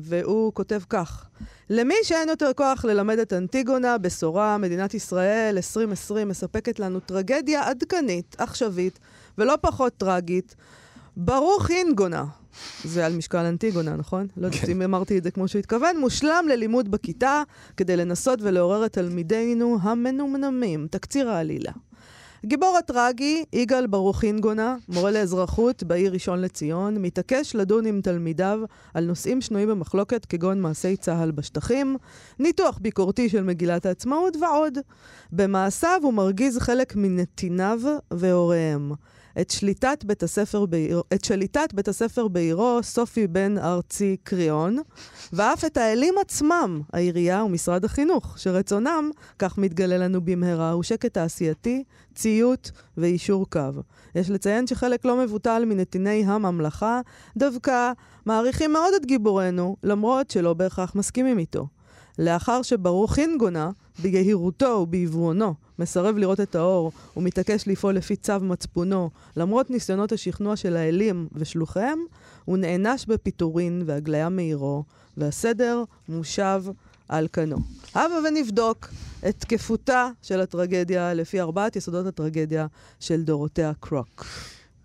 והוא כותב כך: למי שאין יותר כוח ללמד את אנטיגונה, בשורה, מדינת ישראל 2020 מספקת לנו טרגדיה עדכנית, עכשווית, ולא פחות טרגית. ברוך אינגונה. זה על משקל אנטיגונה, נכון? לא יודעת אם אמרתי את זה כמו שהוא התכוון. מושלם ללימוד בכיתה, כדי לנסות ולעורר את תלמידינו המנומנמים. תקציר העלילה. הגיבור הטרגי, יגאל ברוך אינגונה, מורה לאזרחות בעיר ראשון לציון, מתעקש לדון עם תלמידיו על נושאים שנויים במחלוקת כגון מעשי צה"ל בשטחים, ניתוח ביקורתי של מגילת העצמאות ועוד. במעשיו הוא מרגיז חלק מנתיניו והוריהם. את שליטת בית הספר בעיר, את שליטת בית הספר בעירו, סופי בן ארצי קריאון, ואף את האלים עצמם, העירייה ומשרד החינוך, שרצונם, כך מתגלה לנו במהרה, הוא שקט תעשייתי, ציות ויישור קו. יש לציין שחלק לא מבוטל מנתיני הממלכה דווקא מעריכים מאוד את גיבורנו, למרות שלא בהכרח מסכימים איתו. לאחר שברוך אינגונה, ביהירותו ובעיוורונו, מסרב לראות את האור ומתעקש לפעול לפי צו מצפונו, למרות ניסיונות השכנוע של האלים ושלוחיהם, הוא נענש בפיטורין והגליה מעירו, והסדר מושב על כנו. הבה ונבדוק את תקפותה של הטרגדיה לפי ארבעת יסודות הטרגדיה של דורותיה קרוק.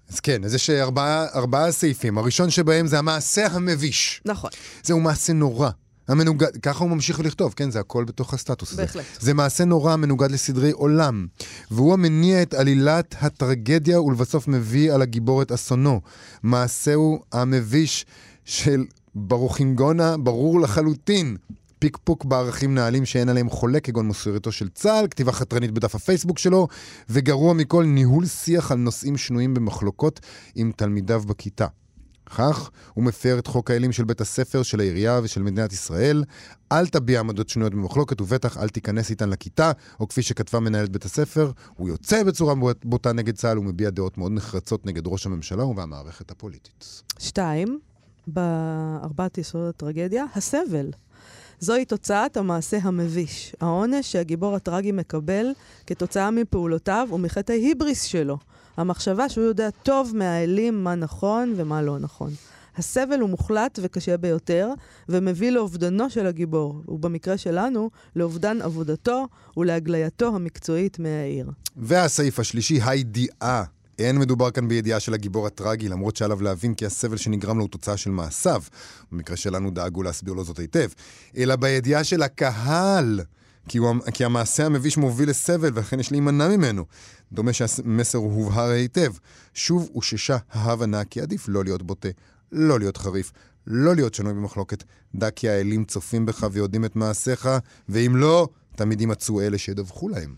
אז כן, אז יש ארבעה, ארבעה סעיפים. הראשון שבהם זה המעשה המביש. נכון, זהו מעשה נורא. המנוגד, ככה הוא ממשיך לכתוב, כן? זה הכל בתוך הסטטוס הזה. בהחלט. זה מעשה נורא מנוגד לסדרי עולם, והוא המניע את עלילת הטרגדיה ולבסוף מביא על הגיבור את אסונו. מעשהו המביש של ברוכינגונה ברור לחלוטין. פיקפוק בערכים נעלים שאין עליהם חולק, כגון מוסריותו של צה"ל, כתיבה חתרנית בדף הפייסבוק שלו, וגרוע מכל, ניהול שיח על נושאים שנויים במחלוקות עם תלמידיו בכיתה. כך, הוא מפר את חוק האלים של בית הספר, של העירייה ושל מדינת ישראל. אל תביע עמדות שנויות במחלוקת, ובטח אל תיכנס איתן לכיתה, או כפי שכתבה מנהלת בית הספר, הוא יוצא בצורה בוטה נגד צה"ל ומביע דעות מאוד נחרצות נגד ראש הממשלה והמערכת הפוליטית. שתיים, בארבעת יסודות הטרגדיה, הסבל. זוהי תוצאת המעשה המביש, העונש שהגיבור הטרגי מקבל כתוצאה מפעולותיו ומחטא ההיבריס שלו. המחשבה שהוא יודע טוב מהאלים מה נכון ומה לא נכון. הסבל הוא מוחלט וקשה ביותר, ומביא לאובדנו של הגיבור, ובמקרה שלנו, לאובדן עבודתו ולהגלייתו המקצועית מהעיר. והסעיף השלישי, הידיעה. אין מדובר כאן בידיעה של הגיבור הטרגי, למרות שעליו להבין כי הסבל שנגרם לו הוא תוצאה של מעשיו. במקרה שלנו דאגו להסביר לו זאת היטב. אלא בידיעה של הקהל. כי, הוא, כי המעשה המביש מוביל לסבל, ולכן יש להימנע ממנו. דומה שהמסר הובהר היטב. שוב אוששה ההבנה כי עדיף לא להיות בוטה, לא להיות חריף, לא להיות שנוי במחלוקת. דע כי האלים צופים בך ויודעים את מעשיך, ואם לא, תמיד יימצאו אלה שידווחו להם.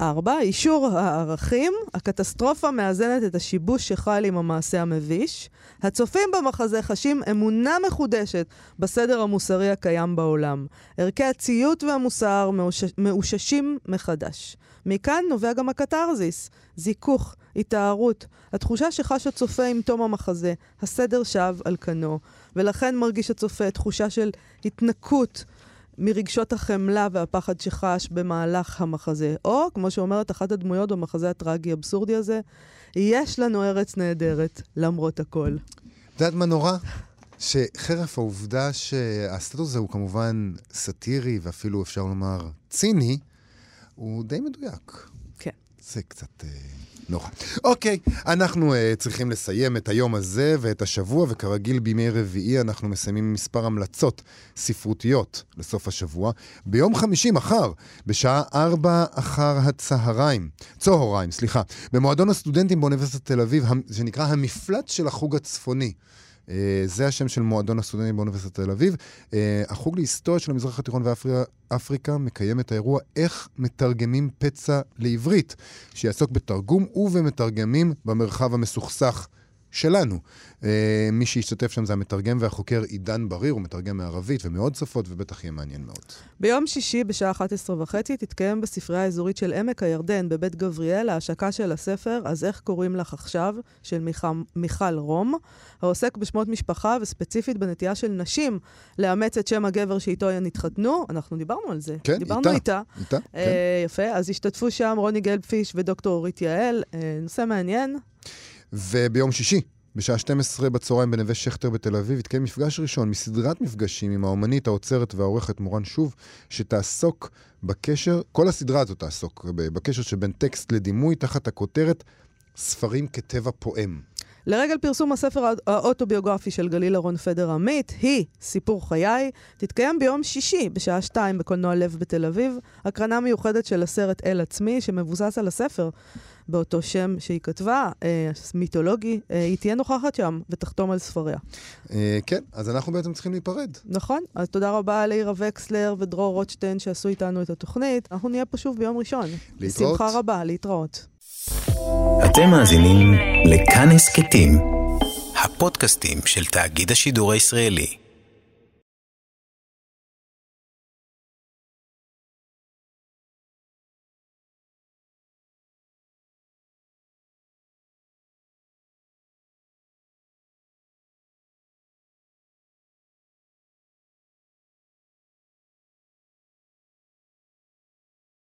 4. אישור הערכים. הקטסטרופה מאזנת את השיבוש שחל עם המעשה המביש. הצופים במחזה חשים אמונה מחודשת בסדר המוסרי הקיים בעולם. ערכי הציות והמוסר מאוש... מאוששים מחדש. מכאן נובע גם הקתרזיס, זיכוך, התארות, התחושה שחש הצופה עם תום המחזה, הסדר שב על כנו, ולכן מרגיש הצופה תחושה של התנקות מרגשות החמלה והפחד שחש במהלך המחזה. או, כמו שאומרת אחת הדמויות במחזה הטרגי-אבסורדי הזה, יש לנו ארץ נהדרת, למרות הכל. את יודעת מה נורא? שחרף העובדה שהסטטוס הזה הוא כמובן סאטירי ואפילו אפשר לומר ציני, הוא די מדויק. כן. זה קצת אה, נורא. אוקיי, אנחנו אה, צריכים לסיים את היום הזה ואת השבוע, וכרגיל בימי רביעי אנחנו מסיימים מספר המלצות ספרותיות לסוף השבוע. ביום חמישי, מחר, בשעה ארבע אחר הצהריים, צהריים, סליחה, במועדון הסטודנטים באוניברסיטת תל אביב, שנקרא המפלט של החוג הצפוני. אה, זה השם של מועדון הסטודנטים באוניברסיטת תל אביב. אה, החוג להיסטוריה של המזרח התיכון ואפריקה מקיים את האירוע איך מתרגמים פצע לעברית, שיעסוק בתרגום ובמתרגמים במרחב המסוכסך שלנו. אה, מי שישתתף שם זה המתרגם והחוקר עידן בריר, הוא מתרגם מערבית ומעוד שפות, ובטח יהיה מעניין מאוד. ביום שישי בשעה 11 וחצי תתקיים בספרייה האזורית של עמק הירדן בבית גבריאל ההשקה של הספר "אז איך קוראים לך עכשיו" של מיכל, מיכל רום, העוסק בשמות משפחה וספציפית בנטייה של נשים לאמץ את שם הגבר שאיתו הן התחתנו. אנחנו דיברנו על זה. כן, דיברנו איתה. איתה. איתה? כן. אה, יפה, אז השתתפו שם רוני גלבפיש ודוקטור אורית יעל. אה, נושא מעניין. וביום שישי, בשעה 12 בצהריים בנווה שכטר בתל אביב, יתקיים מפגש ראשון מסדרת מפגשים עם האומנית, האוצרת והעורכת מורן שוב, שתעסוק בקשר, כל הסדרה הזאת תעסוק בקשר שבין טקסט לדימוי תחת הכותרת ספרים כטבע פועם. לרגל פרסום הספר הא- האוטוביוגרפי של גליל אהרון פדר עמית, היא סיפור חיי, תתקיים ביום שישי בשעה שתיים בקולנוע לב בתל אביב, הקרנה מיוחדת של הסרט אל עצמי, שמבוסס על הספר באותו שם שהיא כתבה, אה, מיתולוגי, אה, היא תהיה נוכחת שם ותחתום על ספריה. אה, כן, אז אנחנו בעצם צריכים להיפרד. נכון? אז תודה רבה לעירה וקסלר ודרור רוטשטיין שעשו איתנו את התוכנית. אנחנו נהיה פה שוב ביום ראשון. להתראות. בשמחה רבה, להתראות. אתם מאזינים לכאן הסכתים, הפודקאסטים של תאגיד השידור הישראלי.